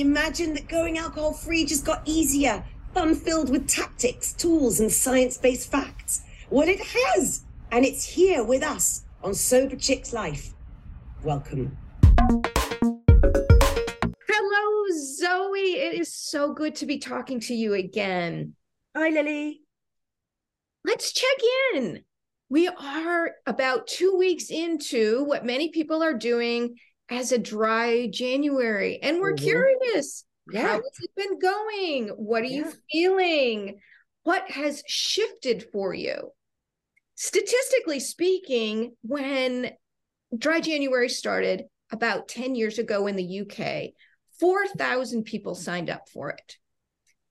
Imagine that going alcohol free just got easier, fun filled with tactics, tools, and science based facts. Well, it has, and it's here with us on Sober Chicks Life. Welcome. Hello, Zoe. It is so good to be talking to you again. Hi, Lily. Let's check in. We are about two weeks into what many people are doing as a dry January, and we're mm-hmm. curious yeah. how has it been going? What are yeah. you feeling? What has shifted for you? Statistically speaking, when dry January started about 10 years ago in the UK, 4,000 people signed up for it.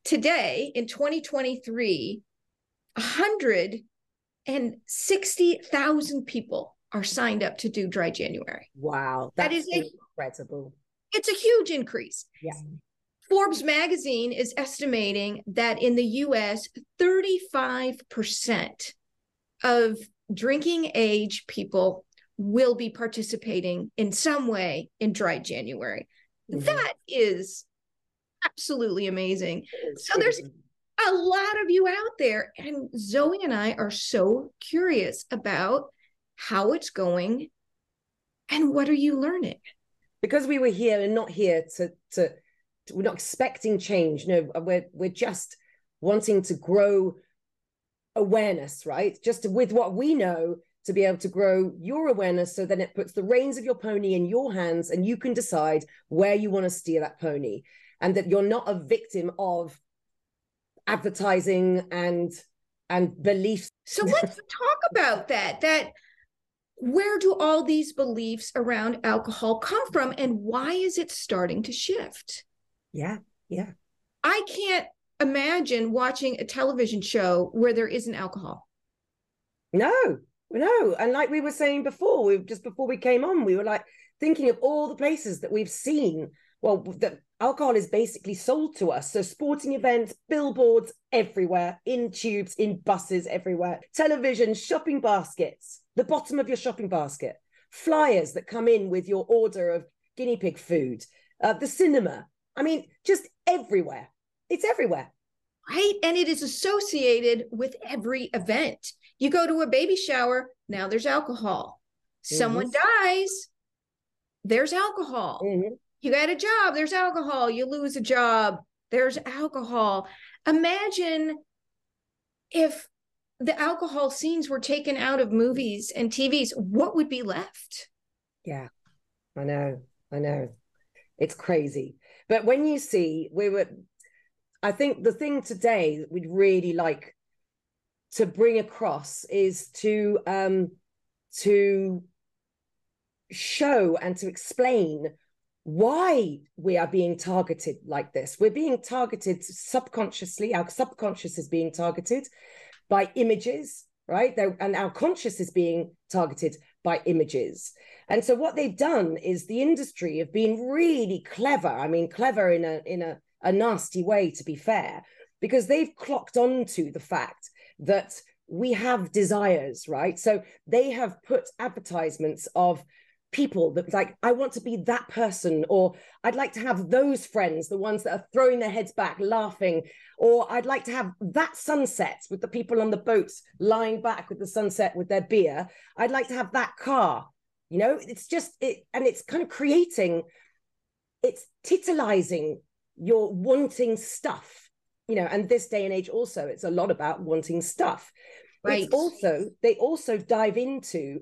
Today, in 2023, 160,000 people are signed up to do dry January. Wow. That is incredible. It's a huge increase. Yeah. Forbes magazine is estimating that in the US, 35% of drinking age people will be participating in some way in dry January. Mm-hmm. That is absolutely amazing. So there's a lot of you out there. And Zoe and I are so curious about how it's going and what are you learning? Because we were here and not here to, to, to we're not expecting change. No, we're, we're just wanting to grow awareness, right? Just with what we know to be able to grow your awareness so then it puts the reins of your pony in your hands and you can decide where you want to steer that pony and that you're not a victim of advertising and and beliefs so let's talk about that that where do all these beliefs around alcohol come from and why is it starting to shift? Yeah yeah. I can't imagine watching a television show where there isn't alcohol. No no. And like we were saying before we just before we came on we were like thinking of all the places that we've seen well that alcohol is basically sold to us. So sporting events billboards everywhere in tubes in buses everywhere television shopping baskets the bottom of your shopping basket flyers that come in with your order of guinea pig food uh, the cinema. I mean just everywhere. It's everywhere. Right? And it is associated with every event. You go to a baby shower now there's alcohol. Mm-hmm. someone dies there's alcohol. Mm-hmm you got a job, there's alcohol. You lose a job, there's alcohol. Imagine if the alcohol scenes were taken out of movies and TVs, what would be left? Yeah, I know. I know. It's crazy. But when you see, we were, I think the thing today that we'd really like to bring across is to, um, to show and to explain why we are being targeted like this. We're being targeted subconsciously. Our subconscious is being targeted by images, right? and our conscious is being targeted by images. And so what they've done is the industry have been really clever. I mean, clever in a in a, a nasty way, to be fair, because they've clocked onto the fact that we have desires, right? So they have put advertisements of people that like i want to be that person or i'd like to have those friends the ones that are throwing their heads back laughing or i'd like to have that sunset with the people on the boats lying back with the sunset with their beer. I'd like to have that car you know? It's just it and it's kind of creating it's titillizing your wanting stuff you know? And this day and age also it's a lot about wanting stuff. Right. it's also they also dive into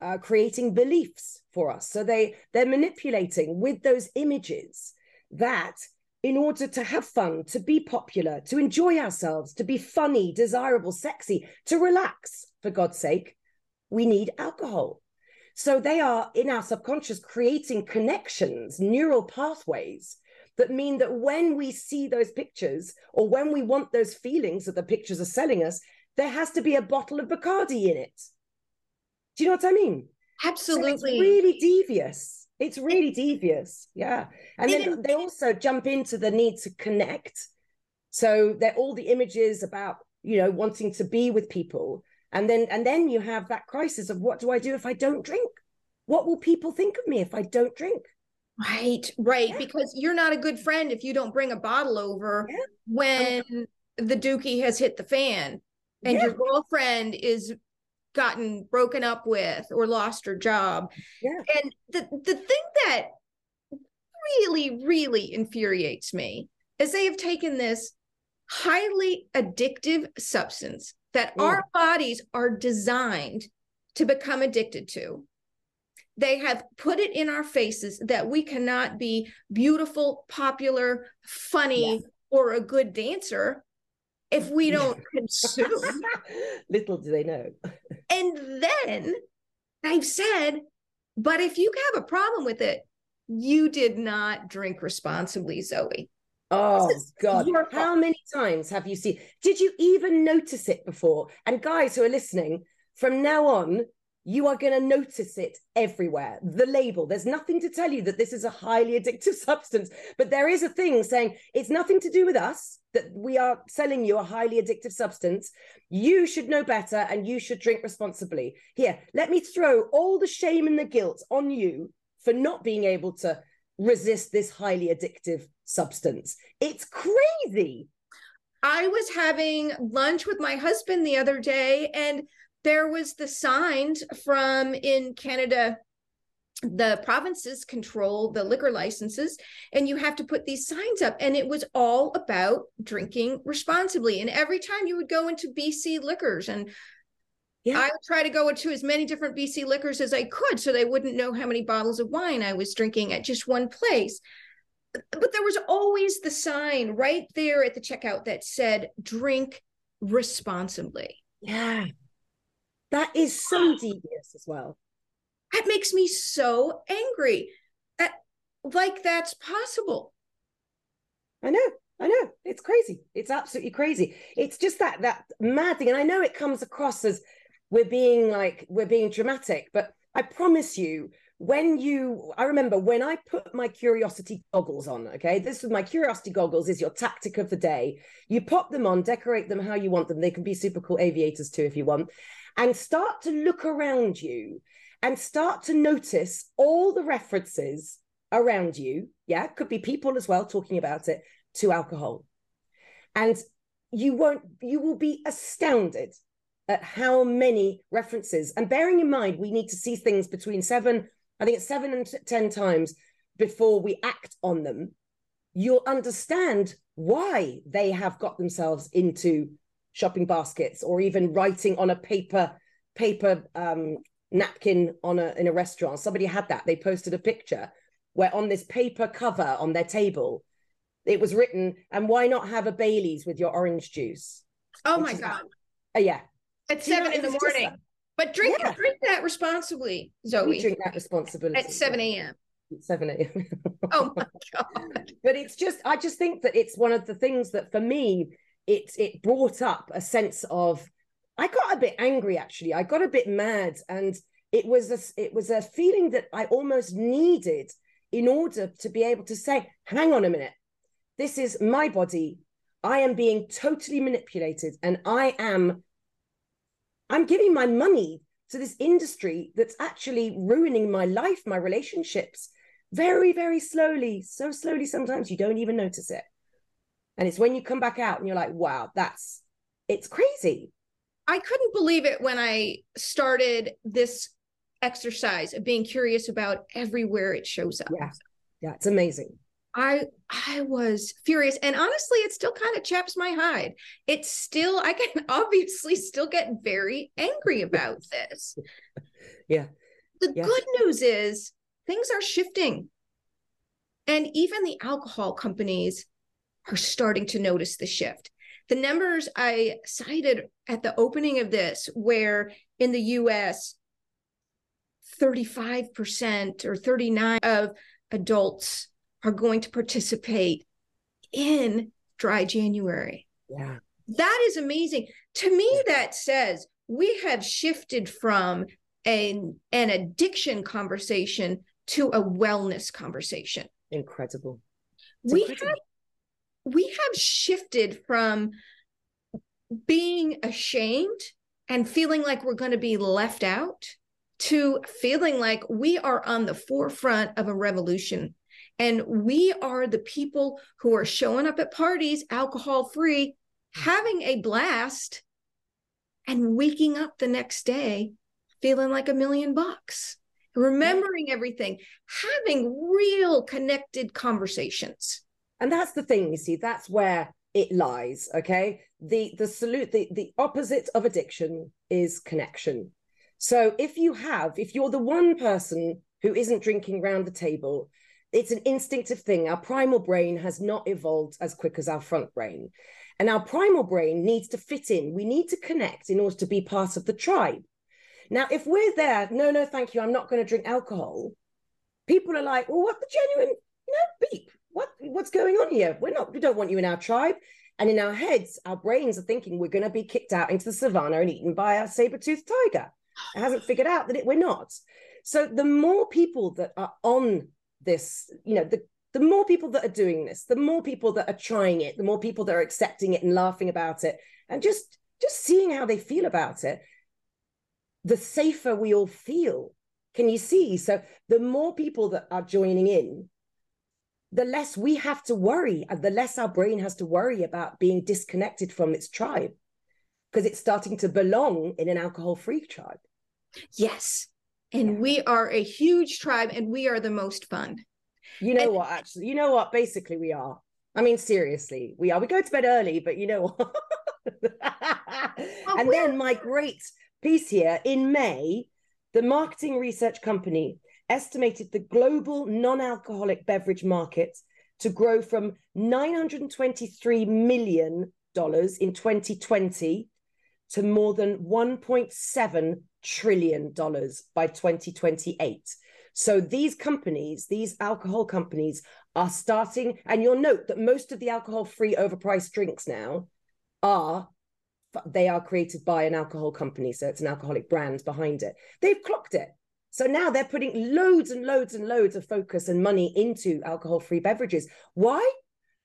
uh, creating beliefs for us. So they they're manipulating with those images that in order to have fun, to be popular, to enjoy ourselves, to be funny, desirable, sexy, to relax, for God's sake, we need alcohol. So they are in our subconscious creating connections, neural pathways that mean that when we see those pictures or when we want those feelings that the pictures are selling us, there has to be a bottle of Bacardi in it. Do you know what I mean? Absolutely. So it's really devious. It's really devious. Yeah. And then they also jump into the need to connect. So they're all the images about, you know, wanting to be with people. And then and then you have that crisis of what do I do if I don't drink? What will people think of me if I don't drink? Right, right. Yeah. Because you're not a good friend if you don't bring a bottle over yeah. when the dookie has hit the fan and yeah. your girlfriend is gotten broken up with or lost her job. Yeah. And the, the thing that really, really infuriates me is they have taken this highly addictive substance that mm. our bodies are designed to become addicted to. They have put it in our faces that we cannot be beautiful, popular, funny, or a good dancer if we don't consume. Little do they know. and then I've said, but if you have a problem with it, you did not drink responsibly, Zoe. Oh God! How many times have you seen? Did you even notice it before? And guys who are listening, from now on, you are going to notice it everywhere. The label, there's nothing to tell you that this is a highly addictive substance, but there is a thing saying it's nothing to do with us that we are selling you a highly addictive substance. You should know better and you should drink responsibly. Here, let me throw all the shame and the guilt on you for not being able to resist this highly addictive substance. It's crazy. I was having lunch with my husband the other day and there was the signs from in Canada the provinces control the liquor licenses and you have to put these signs up and it was all about drinking responsibly. And every time you would go into BC liquors and yeah. I would try to go into as many different BC liquors as I could so they wouldn't know how many bottles of wine I was drinking at just one place. But there was always the sign right there at the checkout that said drink responsibly. Yeah that is so devious as well. That makes me so angry. That, like that's possible. I know. I know. It's crazy. It's absolutely crazy. It's just that that mad thing. And I know it comes across as we're being like we're being dramatic, but I promise you, when you i remember when i put my curiosity goggles on okay this is my curiosity goggles is your tactic of the day you pop them on decorate them how you want them they can be super cool aviators too if you want and start to look around you and start to notice all the references around you. Yeah, could be people as well talking about it to alcohol. And you won't, you will be astounded at how many references. And bearing in mind, we need to see things between seven, I think it's seven and 10 times before we act on them. You'll understand why they have got themselves into shopping baskets or even writing on a paper paper um, napkin on a in a restaurant. Somebody had that. They posted a picture where on this paper cover on their table, it was written, "And why not have a Bailey's with your orange juice?" Oh my god! Uh, yeah, at seven you know, in the morning. But drink yeah. drink that responsibly, Zoe. We drink that responsibly at seven a.m. 7 a.m. oh my god! But it's just, I just think that it's one of the things that for me it it brought up a sense of I got a bit angry actually. I got a bit mad and it was a it was a feeling that I almost needed in order to be able to say, hang on a minute. This is my body. I am being totally manipulated and I am I'm giving my money to this industry that's actually ruining my life, my relationships very very slowly, so slowly sometimes you don't even notice it. And it's when you come back out and you're like, wow, that's it's crazy. I couldn't believe it when I started this exercise of being curious about everywhere it shows up. Yeah. Yeah, it's amazing. I I was furious and honestly it still kind of chaps my hide. It's still I can obviously still get very angry about this. yeah. The yeah. good news is things are shifting. And even the alcohol companies are starting to notice the shift. The numbers I cited at the opening of this, where in the US, 35% or 39 of adults are going to participate in dry January. Yeah. That is amazing. To me, that says we have shifted from an, an addiction conversation to a wellness conversation. Incredible. It's we incredible. have we have shifted from being ashamed and feeling like we're going to be left out to feeling like we are on the forefront of a revolution And we are the people who are showing up at parties, alcohol free, having a blast, and waking up the next day feeling like a million bucks, remembering everything, having real connected conversations. And that's the thing, you see, that's where it lies. Okay. The the salute, the, the opposite of addiction is connection. So if you have, if you're the one person who isn't drinking round the table, it's an instinctive thing. Our primal brain has not evolved as quick as our front brain. And our primal brain needs to fit in. We need to connect in order to be part of the tribe. Now, if we're there, no, no, thank you, I'm not going to drink alcohol. People are like, well, what the genuine, no, beep. What, what's going on here? We're not, we don't want you in our tribe. And in our heads, our brains are thinking we're going to be kicked out into the savannah and eaten by a saber-toothed tiger. It hasn't figured out that it, we're not. So the more people that are on this, you know, the the more people that are doing this, the more people that are trying it, the more people that are accepting it and laughing about it, and just just seeing how they feel about it, the safer we all feel. Can you see? So the more people that are joining in, the less we have to worry, and the less our brain has to worry about being disconnected from its tribe because it's starting to belong in an alcohol-free tribe. Yes. And yeah. we are a huge tribe and we are the most fun. You know and- what, actually, you know what? Basically, we are. I mean, seriously, we are. We go to bed early, but you know what? and then my great piece here in May, the marketing research company estimated the global non alcoholic beverage market to grow from $923 million in 2020 to more than $1.7 trillion by 2028. So these companies, these alcohol companies, are starting, and you'll note that most of the alcohol-free overpriced drinks now are they are created by an alcohol company, so it's an alcoholic brand behind it. They've clocked it. So now they're putting loads and loads and loads of focus and money into alcohol-free beverages. Why?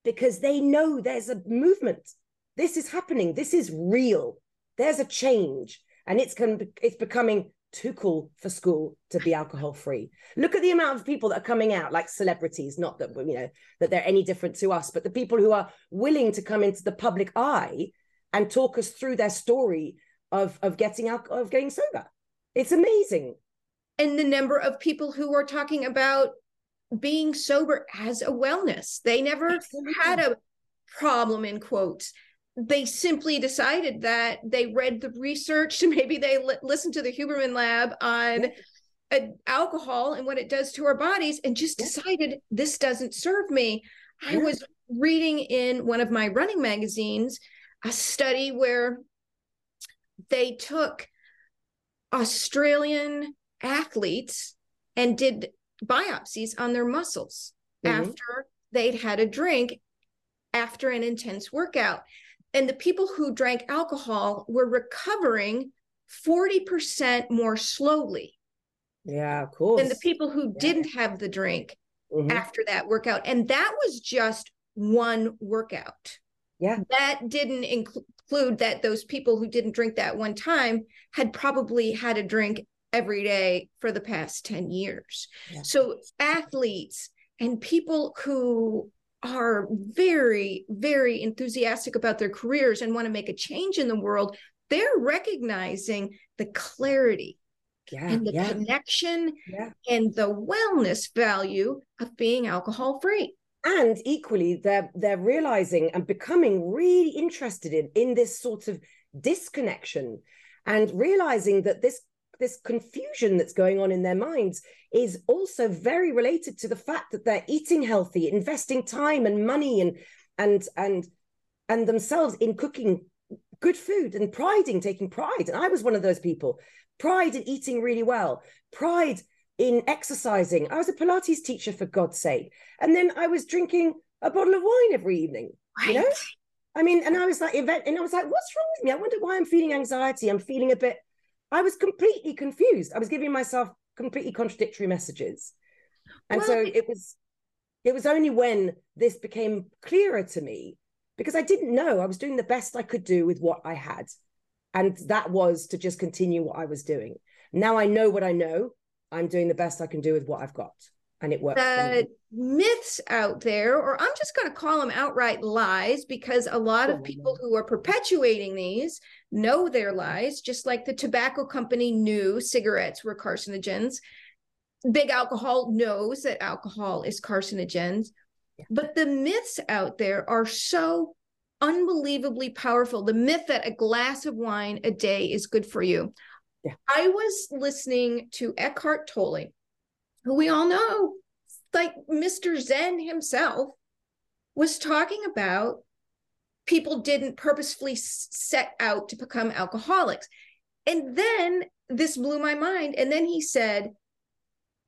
Because they know there's a movement. This is happening. This is real. There's a change, and it's it's becoming too cool for school to be alcohol free. Look at the amount of people that are coming out, like celebrities, not that you know that they're any different to us, but the people who are willing to come into the public eye and talk us through their story of of getting out of getting sober. It's amazing. And the number of people who are talking about being sober as a wellness. They never Absolutely. had a problem in quotes. They simply decided that they read the research maybe they li- listened to the huberman lab on alcohol and what it does to our bodies and just decided this doesn't serve me. I was reading in one of my running magazines a study where they took australian athletes and did biopsies on their muscles mm-hmm. after they'd had a drink after an intense workout and the people who drank alcohol were recovering 40% more slowly. Yeah, cool. Than the people who yeah. didn't have the drink mm-hmm. after that workout. And that was just one workout. Yeah. That didn't include that those people who didn't drink that one time had probably had a drink every day for the past 10 years. Yeah. So athletes and people who are very, very enthusiastic about their careers and want to make a change in the world, they're recognizing the clarity yeah, and the yeah. connection yeah. and the wellness value of being alcohol free. And equally, they're they're realizing and becoming really interested in in this sort of disconnection and realizing that this this confusion that's going on in their minds is also very related to the fact that they're eating healthy, investing time and money and and and and themselves in cooking good food and priding, taking pride. And I was one of those people. Pride in eating really well, pride in exercising. I was a Pilates teacher for God's sake. And then I was drinking a bottle of wine every evening. Right. You know? I mean, and I was like, event, and I was like, what's wrong with me? I wonder why I'm feeling anxiety. I'm feeling a bit I was completely confused. I was giving myself completely contradictory messages. And well, so it was it was only when this became clearer to me because I didn't know I was doing the best I could do with what I had. And that was to just continue what I was doing. Now I know what I know. I'm doing the best I can do with what I've got. and it works. The myths out there, or I'm just going to call them outright lies, because a lot of people who are perpetuating these know they're lies, just like the tobacco company knew cigarettes were carcinogens. Big alcohol knows that alcohol is carcinogens. But the myths out there are so unbelievably powerful. The myth that a glass of wine a day is good for you. Yeah. I was listening to Eckhart Tolle, who we all know, like Mr. Zen himself, was talking about people didn't purposefully set out to become alcoholics. And then this blew my mind. And then he said,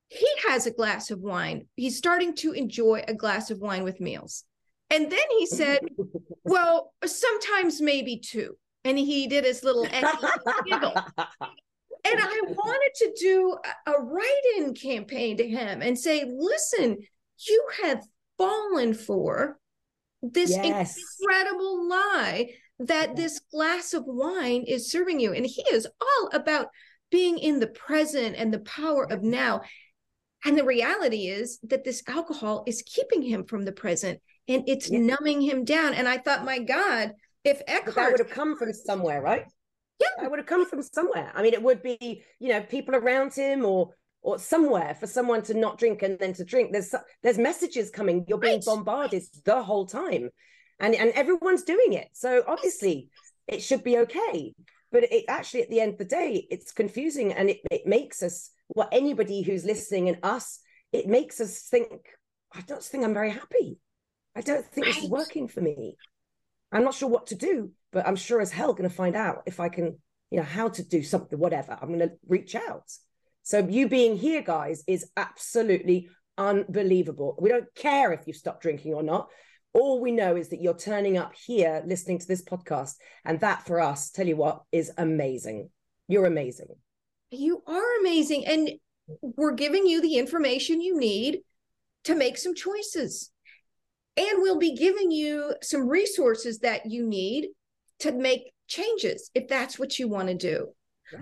he has a glass of wine. He's starting to enjoy a glass of wine with meals. And then he said, Well, sometimes maybe two. And he did his little giggle. And I wanted to do a write in campaign to him and say, Listen, you have fallen for this yes. incredible lie that this glass of wine is serving you. And he is all about being in the present and the power of now. And the reality is that this alcohol is keeping him from the present and it's yeah. numbing him down. And I thought, my God, if Eckhart but that would have come from somewhere, right? Yeah, that would have come from somewhere. I mean, it would be you know people around him or or somewhere for someone to not drink and then to drink. There's there's messages coming. You're being right. bombarded the whole time, and and everyone's doing it. So obviously, it should be okay. But it actually, at the end of the day, it's confusing, and it it makes us what well, anybody who's listening and us, it makes us think. I don't think I'm very happy. I don't think right. this is working for me. I'm not sure what to do, but I'm sure as hell going to find out if I can, you know, how to do something, whatever. I'm going to reach out. So you being here, guys, is absolutely unbelievable. We don't care if you stop drinking or not. All we know is that you're turning up here listening to this podcast. And that for us, tell you what, is amazing. You're amazing. You are amazing. And we're giving you the information you need to make some choices. And we'll be giving you some resources that you need to make changes if that's what you want to do.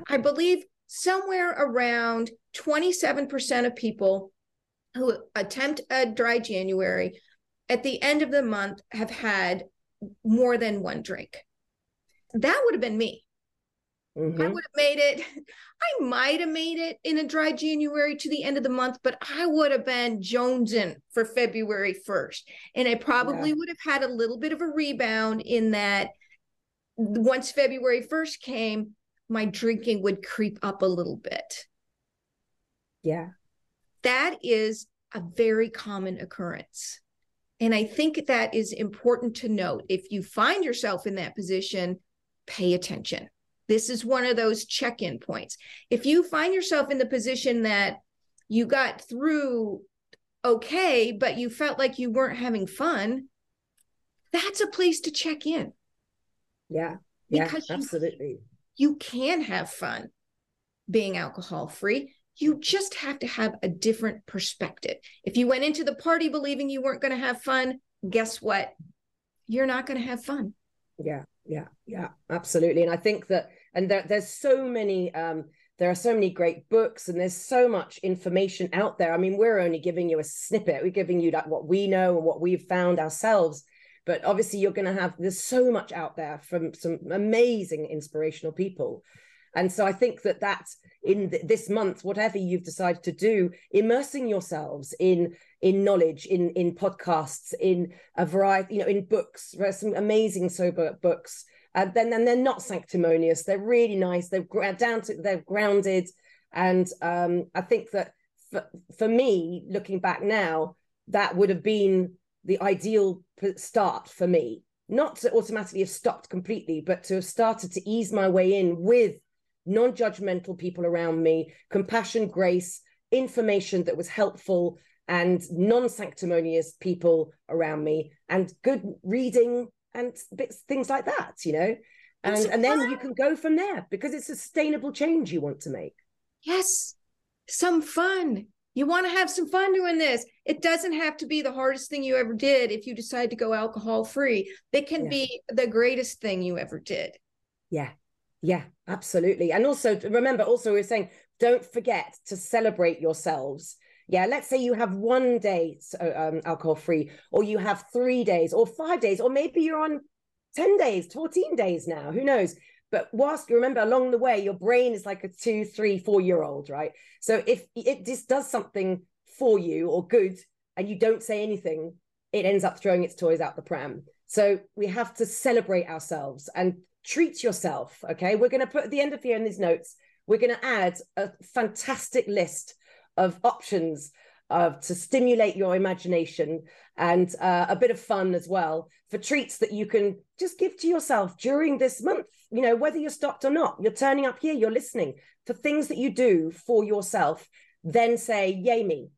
I believe somewhere around 27% of people who attempt a dry January at the end of the month have had more than one drink. That would have been me. Mm-hmm. I would have made it. I might have made it in a dry January to the end of the month, but I would have been jonesing for February 1st. And I probably yeah. would have had a little bit of a rebound in that once February 1st came, my drinking would creep up a little bit. Yeah. That is a very common occurrence. And I think that is important to note. If you find yourself in that position, pay attention. This is one of those check in points. If you find yourself in the position that you got through okay, but you felt like you weren't having fun, that's a place to check in. Yeah. Yeah, because absolutely. You, you can have fun being alcohol free. You just have to have a different perspective. If you went into the party believing you weren't going to have fun, guess what? You're not going to have fun. Yeah, yeah, yeah, absolutely. And I think that and there, there's so many um, there are so many great books and there's so much information out there i mean we're only giving you a snippet we're giving you that what we know and what we've found ourselves but obviously you're going to have there's so much out there from some amazing inspirational people and so i think that that in th- this month whatever you've decided to do immersing yourselves in in knowledge in in podcasts in a variety you know in books there's some amazing sober books and then and they're not sanctimonious. They're really nice. They're down to they're grounded, and um, I think that for, for me, looking back now, that would have been the ideal start for me. Not to automatically have stopped completely, but to have started to ease my way in with non-judgmental people around me, compassion, grace, information that was helpful, and non-sanctimonious people around me, and good reading, and bits things like that you know? And and then you can go from there because it's a sustainable change you want to make. Yes. Some fun. You want to have some fun doing this it doesn't have to be the hardest thing you ever did if you decide to go alcohol free it can yeah. be the greatest thing you ever did yeah yeah absolutely and also remember also we are saying don't forget to celebrate yourselves Yeah, let's say you have one day um, alcohol free, or you have three days, or five days, or maybe you're on 10 days, 14 days now, who knows? But whilst you remember along the way, your brain is like a two, three, four year old, right? So if it just does something for you or good and you don't say anything, it ends up throwing its toys out the pram. So we have to celebrate ourselves and treat yourself. Okay. We're going to put at the end of here in these notes, we're going to add a fantastic list of options uh, to stimulate your imagination and uh, a bit of fun as well for treats that you can just give to yourself during this month. You know, whether you're stopped or not, you're turning up here, you're listening for things that you do for yourself, then say, Yay, me.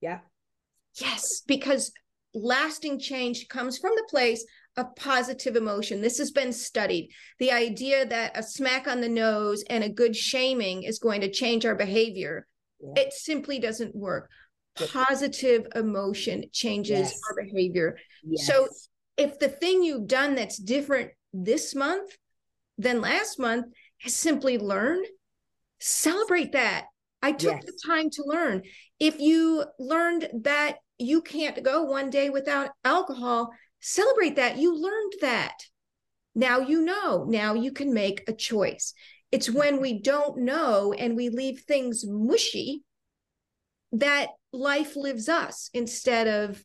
Yeah. Yes, because lasting change comes from the place of positive emotion. This has been studied. The idea that a smack on the nose and a good shaming is going to change our behavior, yeah. it simply doesn't work. Positive emotion changes yes. our behavior. Yes. So if the thing you've done that's different this month than last month is simply learn, celebrate that. I took yes. the time to learn. If you learned that you can't go one day without alcohol, celebrate that. You learned that. Now you know. Now you can make a choice. It's when we don't know and we leave things mushy that life lives us instead of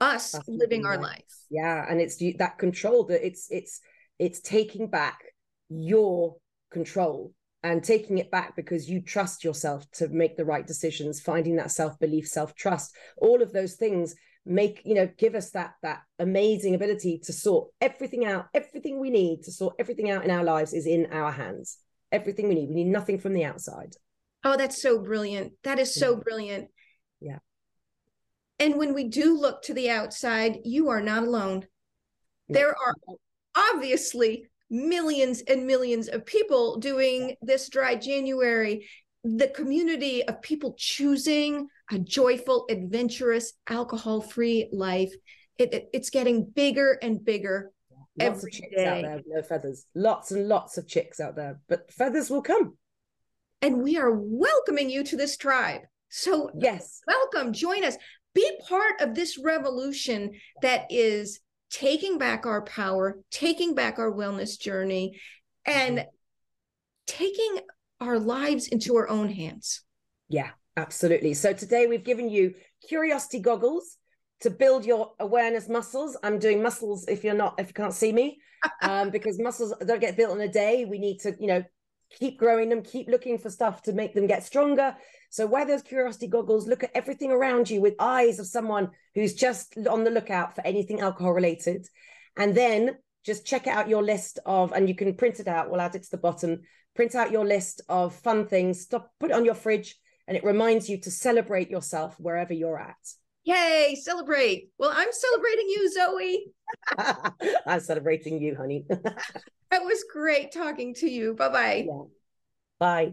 us That's living our life. Yeah, and it's that control that it's it's it's taking back your control and taking it back because you trust yourself to make the right decisions finding that self-belief self-trust all of those things make you know give us that that amazing ability to sort everything out. Everything we need to sort everything out in our lives is in our hands. Everything we need. We need nothing from the outside. Oh that's so brilliant. That is so yeah. brilliant. Yeah. And when we do look to the outside you are not alone. There are obviously millions and millions of people doing this dry January. The community of people choosing a joyful, adventurous, alcohol free life. It, it, it's getting bigger and bigger. Lots every of chicks day. out there, no feathers. Lots and lots of chicks out there, but feathers will come. And we are welcoming you to this tribe. So, yes, welcome, join us, be part of this revolution that is taking back our power, taking back our wellness journey, and mm-hmm. taking our lives into our own hands. Yeah, absolutely. So today we've given you curiosity goggles to build your awareness muscles. I'm doing muscles if you're not, if you can't see me, um, because muscles don't get built in a day. We need to, you know, keep growing them, keep looking for stuff to make them get stronger. So wear those curiosity goggles, look at everything around you with eyes of someone who's just on the lookout for anything alcohol related. And then just check out your list of, and you can print it out. We'll add it to the bottom. Print out your list of fun things, stop, put it on your fridge, and it reminds you to celebrate yourself wherever you're at. Yay, celebrate. Well, I'm celebrating you, Zoe. I'm celebrating you, honey. that was great talking to you. Bye-bye. Yeah. Bye.